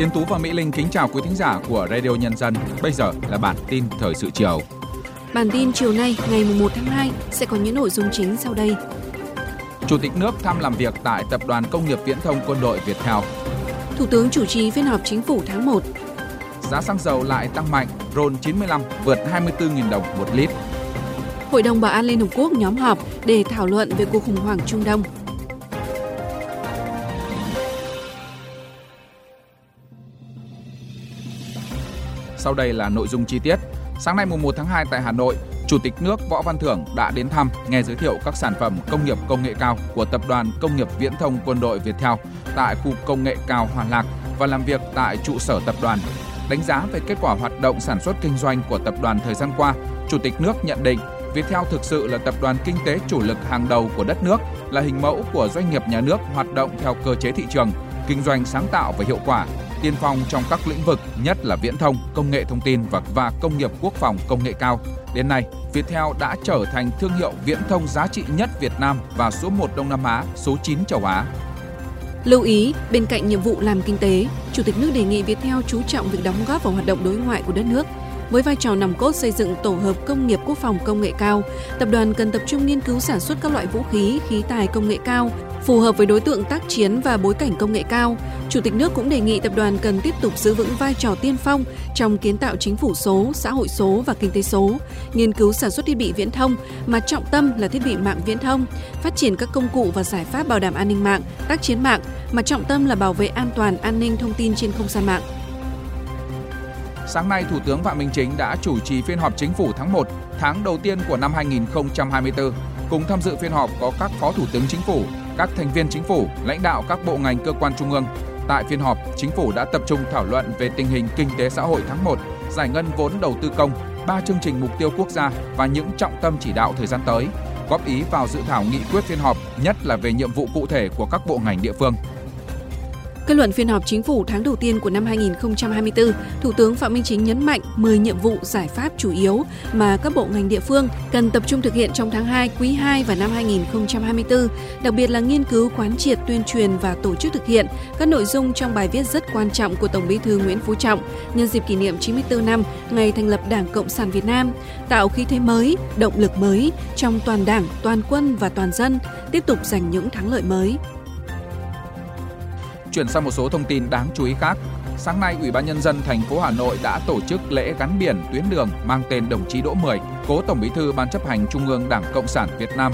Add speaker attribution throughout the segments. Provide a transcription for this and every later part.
Speaker 1: Tiến Tú và Mỹ Linh kính chào quý thính giả của Radio Nhân dân. Bây giờ là bản tin thời sự chiều.
Speaker 2: Bản tin chiều nay, ngày 1 tháng 2 sẽ có những nội dung chính sau đây.
Speaker 1: Chủ tịch nước thăm làm việc tại Tập đoàn Công nghiệp Viễn thông Quân đội Việt Theo.
Speaker 2: Thủ tướng chủ trì phiên họp chính phủ tháng 1.
Speaker 1: Giá xăng dầu lại tăng mạnh, RON 95 vượt 24.000 đồng một lít.
Speaker 2: Hội đồng Bảo an Liên Hợp Quốc nhóm họp để thảo luận về cuộc khủng hoảng Trung Đông.
Speaker 1: Sau đây là nội dung chi tiết. Sáng nay mùng 1 tháng 2 tại Hà Nội, Chủ tịch nước Võ Văn Thưởng đã đến thăm, nghe giới thiệu các sản phẩm công nghiệp công nghệ cao của Tập đoàn Công nghiệp Viễn thông Quân đội Việt Theo tại khu công nghệ cao Hòa Lạc và làm việc tại trụ sở tập đoàn. Đánh giá về kết quả hoạt động sản xuất kinh doanh của tập đoàn thời gian qua, Chủ tịch nước nhận định Viettel thực sự là tập đoàn kinh tế chủ lực hàng đầu của đất nước, là hình mẫu của doanh nghiệp nhà nước hoạt động theo cơ chế thị trường, kinh doanh sáng tạo và hiệu quả, tiên phong trong các lĩnh vực, nhất là viễn thông, công nghệ thông tin và, và công nghiệp quốc phòng công nghệ cao. Đến nay, Viettel đã trở thành thương hiệu viễn thông giá trị nhất Việt Nam và số 1 Đông Nam Á, số 9 châu Á.
Speaker 2: Lưu ý, bên cạnh nhiệm vụ làm kinh tế, Chủ tịch nước đề nghị Viettel chú trọng việc đóng góp vào hoạt động đối ngoại của đất nước, với vai trò nòng cốt xây dựng tổ hợp công nghiệp quốc phòng công nghệ cao, tập đoàn cần tập trung nghiên cứu sản xuất các loại vũ khí, khí tài công nghệ cao, phù hợp với đối tượng tác chiến và bối cảnh công nghệ cao. Chủ tịch nước cũng đề nghị tập đoàn cần tiếp tục giữ vững vai trò tiên phong trong kiến tạo chính phủ số, xã hội số và kinh tế số, nghiên cứu sản xuất thiết bị viễn thông mà trọng tâm là thiết bị mạng viễn thông, phát triển các công cụ và giải pháp bảo đảm an ninh mạng, tác chiến mạng mà trọng tâm là bảo vệ an toàn an ninh thông tin trên không gian mạng.
Speaker 1: Sáng nay, Thủ tướng Phạm Minh Chính đã chủ trì phiên họp chính phủ tháng 1, tháng đầu tiên của năm 2024. Cùng tham dự phiên họp có các Phó Thủ tướng Chính phủ, các thành viên Chính phủ, lãnh đạo các bộ ngành cơ quan trung ương. Tại phiên họp, Chính phủ đã tập trung thảo luận về tình hình kinh tế xã hội tháng 1, giải ngân vốn đầu tư công, ba chương trình mục tiêu quốc gia và những trọng tâm chỉ đạo thời gian tới, góp ý vào dự thảo nghị quyết phiên họp, nhất là về nhiệm vụ cụ thể của các bộ ngành địa phương.
Speaker 2: Kết luận phiên họp chính phủ tháng đầu tiên của năm 2024, Thủ tướng Phạm Minh Chính nhấn mạnh 10 nhiệm vụ giải pháp chủ yếu mà các bộ ngành địa phương cần tập trung thực hiện trong tháng 2, quý 2 và năm 2024, đặc biệt là nghiên cứu quán triệt tuyên truyền và tổ chức thực hiện các nội dung trong bài viết rất quan trọng của Tổng Bí thư Nguyễn Phú Trọng nhân dịp kỷ niệm 94 năm ngày thành lập Đảng Cộng sản Việt Nam, tạo khí thế mới, động lực mới trong toàn Đảng, toàn quân và toàn dân, tiếp tục giành những thắng lợi mới.
Speaker 1: Chuyển sang một số thông tin đáng chú ý khác. Sáng nay, Ủy ban nhân dân thành phố Hà Nội đã tổ chức lễ gắn biển tuyến đường mang tên đồng chí Đỗ Mười, cố Tổng Bí thư Ban chấp hành Trung ương Đảng Cộng sản Việt Nam.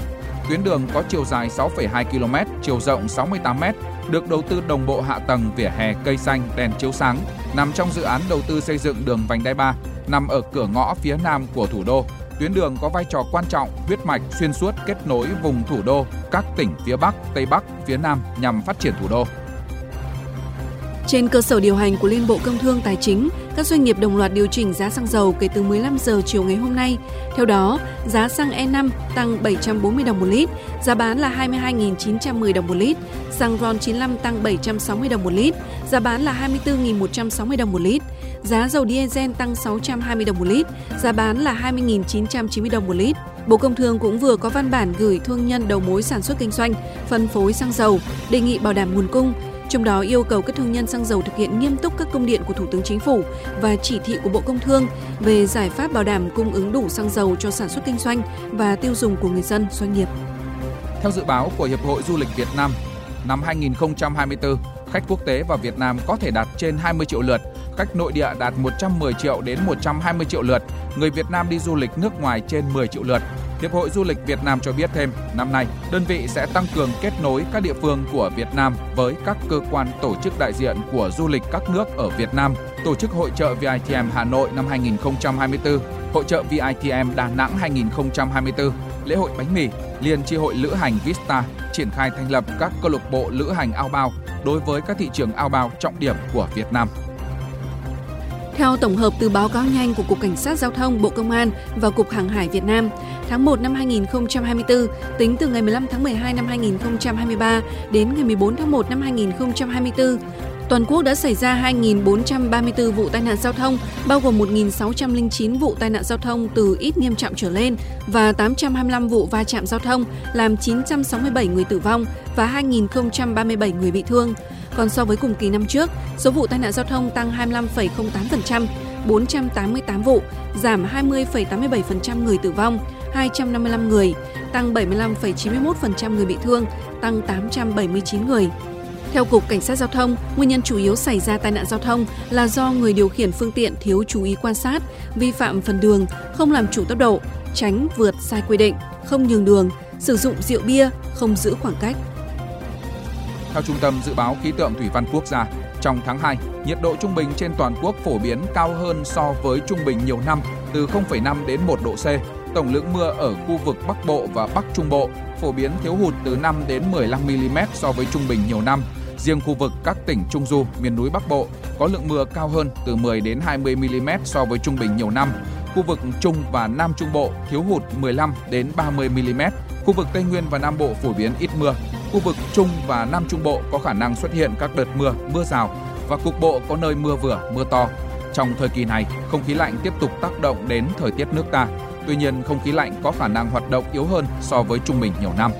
Speaker 1: Tuyến đường có chiều dài 6,2 km, chiều rộng 68 m, được đầu tư đồng bộ hạ tầng vỉa hè cây xanh, đèn chiếu sáng, nằm trong dự án đầu tư xây dựng đường vành đai 3, nằm ở cửa ngõ phía nam của thủ đô, Tuyến đường có vai trò quan trọng, huyết mạch xuyên suốt kết nối vùng thủ đô, các tỉnh phía Bắc, Tây Bắc, phía Nam nhằm phát triển thủ đô.
Speaker 2: Trên cơ sở điều hành của Liên Bộ Công Thương Tài chính, các doanh nghiệp đồng loạt điều chỉnh giá xăng dầu kể từ 15 giờ chiều ngày hôm nay. Theo đó, giá xăng E5 tăng 740 đồng một lít, giá bán là 22.910 đồng một lít, xăng RON 95 tăng 760 đồng một lít, giá bán là 24.160 đồng một lít, giá dầu diesel tăng 620 đồng một lít, giá bán là 20.990 đồng một lít. Bộ Công Thương cũng vừa có văn bản gửi thương nhân đầu mối sản xuất kinh doanh, phân phối xăng dầu, đề nghị bảo đảm nguồn cung, trong đó yêu cầu các thương nhân xăng dầu thực hiện nghiêm túc các công điện của Thủ tướng Chính phủ và chỉ thị của Bộ Công Thương về giải pháp bảo đảm cung ứng đủ xăng dầu cho sản xuất kinh doanh và tiêu dùng của người dân, doanh nghiệp.
Speaker 1: Theo dự báo của Hiệp hội Du lịch Việt Nam, năm 2024, khách quốc tế vào Việt Nam có thể đạt trên 20 triệu lượt, khách nội địa đạt 110 triệu đến 120 triệu lượt, người Việt Nam đi du lịch nước ngoài trên 10 triệu lượt. Hiệp hội Du lịch Việt Nam cho biết thêm, năm nay, đơn vị sẽ tăng cường kết nối các địa phương của Việt Nam với các cơ quan tổ chức đại diện của du lịch các nước ở Việt Nam, tổ chức hội trợ VITM Hà Nội năm 2024, hội trợ VITM Đà Nẵng 2024, lễ hội bánh mì, Liên tri hội lữ hành Vista triển khai thành lập các câu lạc bộ lữ hành ao bao đối với các thị trường ao bao trọng điểm của Việt Nam.
Speaker 2: Theo tổng hợp từ báo cáo nhanh của Cục Cảnh sát Giao thông Bộ Công an và Cục Hàng hải Việt Nam, tháng 1 năm 2024, tính từ ngày 15 tháng 12 năm 2023 đến ngày 14 tháng 1 năm 2024, Toàn quốc đã xảy ra 2.434 vụ tai nạn giao thông, bao gồm 1.609 vụ tai nạn giao thông từ ít nghiêm trọng trở lên và 825 vụ va chạm giao thông, làm 967 người tử vong và 2.037 người bị thương. Còn so với cùng kỳ năm trước, số vụ tai nạn giao thông tăng 25,08%, 488 vụ, giảm 20,87% người tử vong, 255 người, tăng 75,91% người bị thương, tăng 879 người. Theo Cục Cảnh sát Giao thông, nguyên nhân chủ yếu xảy ra tai nạn giao thông là do người điều khiển phương tiện thiếu chú ý quan sát, vi phạm phần đường, không làm chủ tốc độ, tránh vượt sai quy định, không nhường đường, sử dụng rượu bia, không giữ khoảng cách.
Speaker 1: Theo Trung tâm Dự báo Khí tượng Thủy văn Quốc gia, trong tháng 2, nhiệt độ trung bình trên toàn quốc phổ biến cao hơn so với trung bình nhiều năm từ 0,5 đến 1 độ C. Tổng lượng mưa ở khu vực Bắc Bộ và Bắc Trung Bộ phổ biến thiếu hụt từ 5 đến 15 mm so với trung bình nhiều năm. Riêng khu vực các tỉnh Trung Du, miền núi Bắc Bộ có lượng mưa cao hơn từ 10 đến 20 mm so với trung bình nhiều năm. Khu vực Trung và Nam Trung Bộ thiếu hụt 15 đến 30 mm. Khu vực Tây Nguyên và Nam Bộ phổ biến ít mưa. Khu vực Trung và Nam Trung Bộ có khả năng xuất hiện các đợt mưa, mưa rào và cục bộ có nơi mưa vừa, mưa to. Trong thời kỳ này, không khí lạnh tiếp tục tác động đến thời tiết nước ta. Tuy nhiên, không khí lạnh có khả năng hoạt động yếu hơn so với trung bình nhiều năm.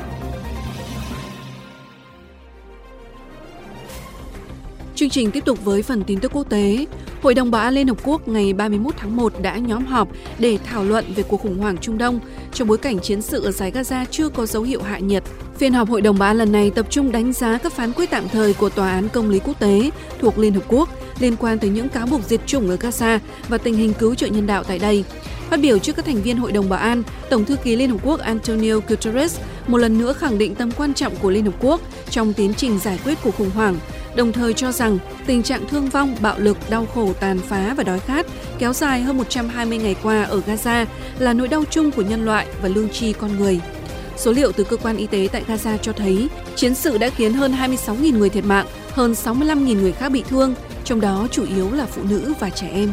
Speaker 2: Chương trình tiếp tục với phần tin tức quốc tế. Hội đồng Bảo an Liên Hợp Quốc ngày 31 tháng 1 đã nhóm họp để thảo luận về cuộc khủng hoảng Trung Đông trong bối cảnh chiến sự ở giải Gaza chưa có dấu hiệu hạ nhiệt. Phiên họp Hội đồng Bảo an lần này tập trung đánh giá các phán quyết tạm thời của Tòa án Công lý Quốc tế thuộc Liên Hợp Quốc liên quan tới những cáo buộc diệt chủng ở Gaza và tình hình cứu trợ nhân đạo tại đây. Phát biểu trước các thành viên Hội đồng Bảo an, Tổng thư ký Liên Hợp Quốc Antonio Guterres một lần nữa khẳng định tầm quan trọng của Liên Hợp Quốc trong tiến trình giải quyết cuộc khủng hoảng, đồng thời cho rằng tình trạng thương vong, bạo lực, đau khổ, tàn phá và đói khát kéo dài hơn 120 ngày qua ở Gaza là nỗi đau chung của nhân loại và lương tri con người. Số liệu từ cơ quan y tế tại Gaza cho thấy chiến sự đã khiến hơn 26.000 người thiệt mạng, hơn 65.000 người khác bị thương, trong đó chủ yếu là phụ nữ và trẻ em.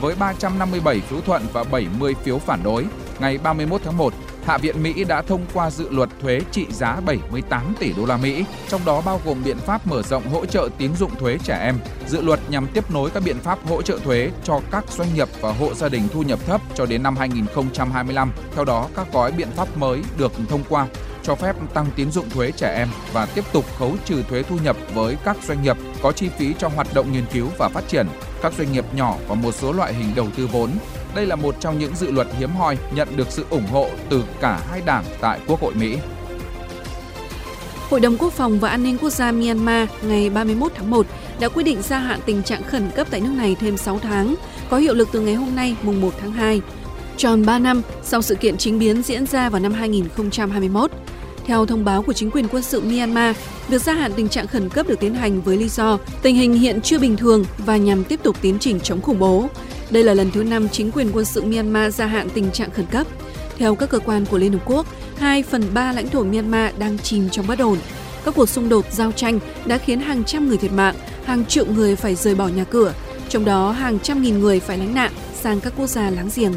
Speaker 1: Với 357 phiếu thuận và 70 phiếu phản đối, ngày 31 tháng 1, Hạ viện Mỹ đã thông qua dự luật thuế trị giá 78 tỷ đô la Mỹ, trong đó bao gồm biện pháp mở rộng hỗ trợ tín dụng thuế trẻ em. Dự luật nhằm tiếp nối các biện pháp hỗ trợ thuế cho các doanh nghiệp và hộ gia đình thu nhập thấp cho đến năm 2025. Theo đó, các gói biện pháp mới được thông qua cho phép tăng tín dụng thuế trẻ em và tiếp tục khấu trừ thuế thu nhập với các doanh nghiệp có chi phí cho hoạt động nghiên cứu và phát triển, các doanh nghiệp nhỏ và một số loại hình đầu tư vốn. Đây là một trong những dự luật hiếm hoi nhận được sự ủng hộ từ cả hai đảng tại Quốc hội Mỹ.
Speaker 2: Hội đồng Quốc phòng và An ninh Quốc gia Myanmar ngày 31 tháng 1 đã quyết định gia hạn tình trạng khẩn cấp tại nước này thêm 6 tháng, có hiệu lực từ ngày hôm nay mùng 1 tháng 2. Tròn 3 năm sau sự kiện chính biến diễn ra vào năm 2021. Theo thông báo của chính quyền quân sự Myanmar, việc gia hạn tình trạng khẩn cấp được tiến hành với lý do tình hình hiện chưa bình thường và nhằm tiếp tục tiến trình chống khủng bố. Đây là lần thứ năm chính quyền quân sự Myanmar gia hạn tình trạng khẩn cấp. Theo các cơ quan của Liên Hợp Quốc, 2 phần 3 lãnh thổ Myanmar đang chìm trong bất ổn. Các cuộc xung đột giao tranh đã khiến hàng trăm người thiệt mạng, hàng triệu người phải rời bỏ nhà cửa, trong đó hàng trăm nghìn người phải lánh nạn sang các quốc gia láng giềng.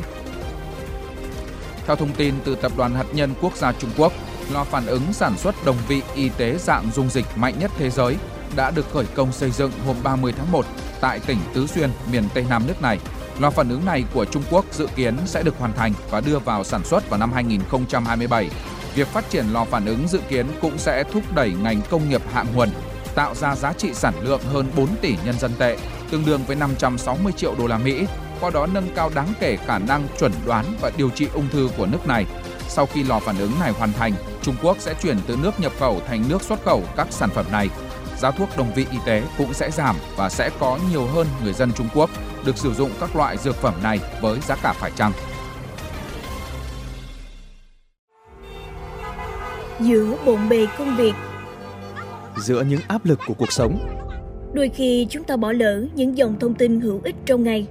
Speaker 1: Theo thông tin từ Tập đoàn Hạt nhân Quốc gia Trung Quốc, lò phản ứng sản xuất đồng vị y tế dạng dung dịch mạnh nhất thế giới đã được khởi công xây dựng hôm 30 tháng 1 tại tỉnh Tứ Xuyên, miền Tây Nam nước này. Lò phản ứng này của Trung Quốc dự kiến sẽ được hoàn thành và đưa vào sản xuất vào năm 2027. Việc phát triển lò phản ứng dự kiến cũng sẽ thúc đẩy ngành công nghiệp hạng nguồn, tạo ra giá trị sản lượng hơn 4 tỷ nhân dân tệ, tương đương với 560 triệu đô la Mỹ, qua đó nâng cao đáng kể khả năng chuẩn đoán và điều trị ung thư của nước này. Sau khi lò phản ứng này hoàn thành, Trung Quốc sẽ chuyển từ nước nhập khẩu thành nước xuất khẩu các sản phẩm này. Giá thuốc đồng vị y tế cũng sẽ giảm và sẽ có nhiều hơn người dân Trung Quốc được sử dụng các loại dược phẩm này với giá cả phải chăng.
Speaker 3: Giữa bộn bề công việc
Speaker 4: Giữa những áp lực của cuộc sống
Speaker 3: Đôi khi chúng ta bỏ lỡ những dòng thông tin hữu ích trong ngày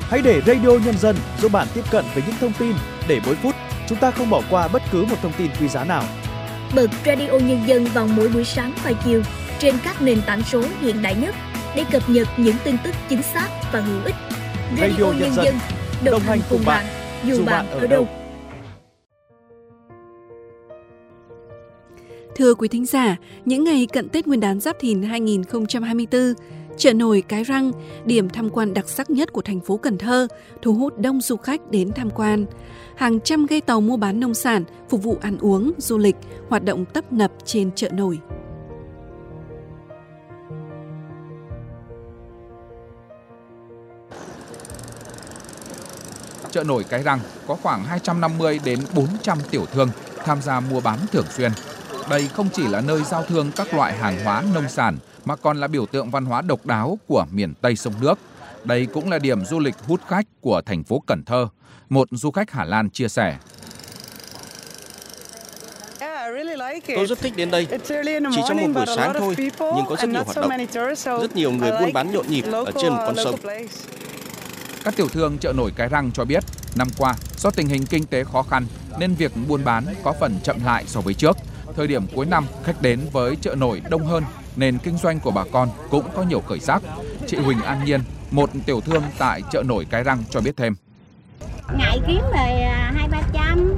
Speaker 4: Hãy để Radio Nhân dân giúp bạn tiếp cận với những thông tin để mỗi phút chúng ta không bỏ qua bất cứ một thông tin quý giá nào.
Speaker 3: Bật Radio Nhân dân vào mỗi buổi sáng và chiều trên các nền tảng số hiện đại nhất để cập nhật những tin tức chính xác và hữu ích.
Speaker 4: Radio, Radio Nhân, dân, đồng, đồng hành cùng bạn, bạn dù bạn ở đâu.
Speaker 2: Thưa quý thính giả, những ngày cận Tết Nguyên đán Giáp Thìn 2024, Chợ nổi Cái Răng, điểm tham quan đặc sắc nhất của thành phố Cần Thơ, thu hút đông du khách đến tham quan. Hàng trăm ghe tàu mua bán nông sản, phục vụ ăn uống, du lịch, hoạt động tấp nập trên chợ nổi.
Speaker 1: Chợ nổi Cái Răng có khoảng 250 đến 400 tiểu thương tham gia mua bán thường xuyên đây không chỉ là nơi giao thương các loại hàng hóa nông sản mà còn là biểu tượng văn hóa độc đáo của miền Tây sông nước. Đây cũng là điểm du lịch hút khách của thành phố Cần Thơ. Một du khách Hà Lan chia sẻ.
Speaker 5: Tôi rất thích đến đây. Chỉ trong một buổi sáng thôi, nhưng có rất nhiều hoạt động. Rất nhiều người buôn bán nhộn nhịp ở trên một con sông.
Speaker 1: Các tiểu thương chợ nổi Cái Răng cho biết, năm qua do tình hình kinh tế khó khăn nên việc buôn bán có phần chậm lại so với trước. Thời điểm cuối năm, khách đến với chợ nổi đông hơn nên kinh doanh của bà con cũng có nhiều khởi sắc. Chị Huỳnh An Nhiên, một tiểu thương tại chợ nổi Cái Răng cho biết thêm.
Speaker 6: Ngày kiếm về à, hai ba trăm,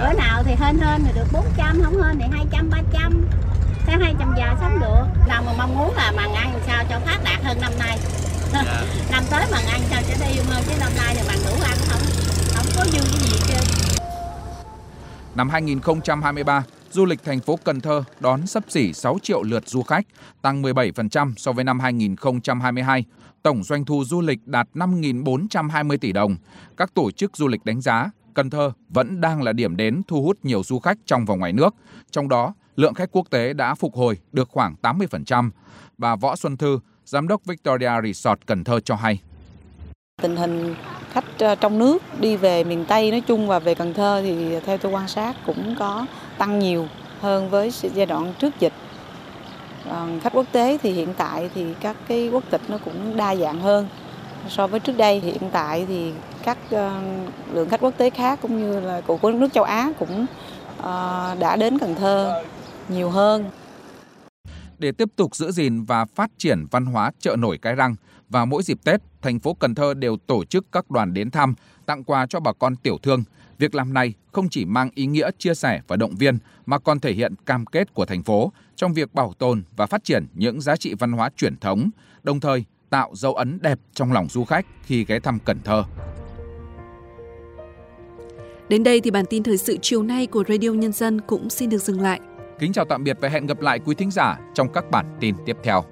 Speaker 6: bữa nào thì hên hên thì được 400, không hên thì 200, 300. Thế 200 giờ sống được. Nào mà mong muốn là màng ăn sao cho phát đạt hơn năm nay. Dạ. năm tới màng ăn sao cho đi hơn chứ năm nay thì màng đủ ăn không, không có dư cái gì chứ.
Speaker 1: Năm 2023, du lịch thành phố Cần Thơ đón sấp xỉ 6 triệu lượt du khách, tăng 17% so với năm 2022. Tổng doanh thu du lịch đạt 5.420 tỷ đồng. Các tổ chức du lịch đánh giá Cần Thơ vẫn đang là điểm đến thu hút nhiều du khách trong và ngoài nước. Trong đó, lượng khách quốc tế đã phục hồi được khoảng 80%. Bà Võ Xuân Thư, Giám đốc Victoria Resort Cần Thơ cho hay.
Speaker 7: Tình hình khách ờ, trong nước đi về miền Tây nói chung và về Cần Thơ thì theo tôi quan sát cũng có tăng nhiều hơn với giai đoạn trước dịch. khách quốc tế thì hiện tại thì các cái quốc tịch nó cũng đa dạng hơn so với trước đây. Hiện tại thì các ờ, lượng khách quốc tế khác cũng như là của các nước châu Á cũng ờ, đã đến Cần Thơ nhiều hơn.
Speaker 1: Để tiếp tục giữ gìn và phát triển văn hóa chợ nổi Cái Răng, vào mỗi dịp Tết, thành phố Cần Thơ đều tổ chức các đoàn đến thăm, tặng quà cho bà con tiểu thương. Việc làm này không chỉ mang ý nghĩa chia sẻ và động viên mà còn thể hiện cam kết của thành phố trong việc bảo tồn và phát triển những giá trị văn hóa truyền thống, đồng thời tạo dấu ấn đẹp trong lòng du khách khi ghé thăm Cần Thơ.
Speaker 2: Đến đây thì bản tin thời sự chiều nay của Radio Nhân dân cũng xin được dừng lại.
Speaker 1: Kính chào tạm biệt và hẹn gặp lại quý thính giả trong các bản tin tiếp theo.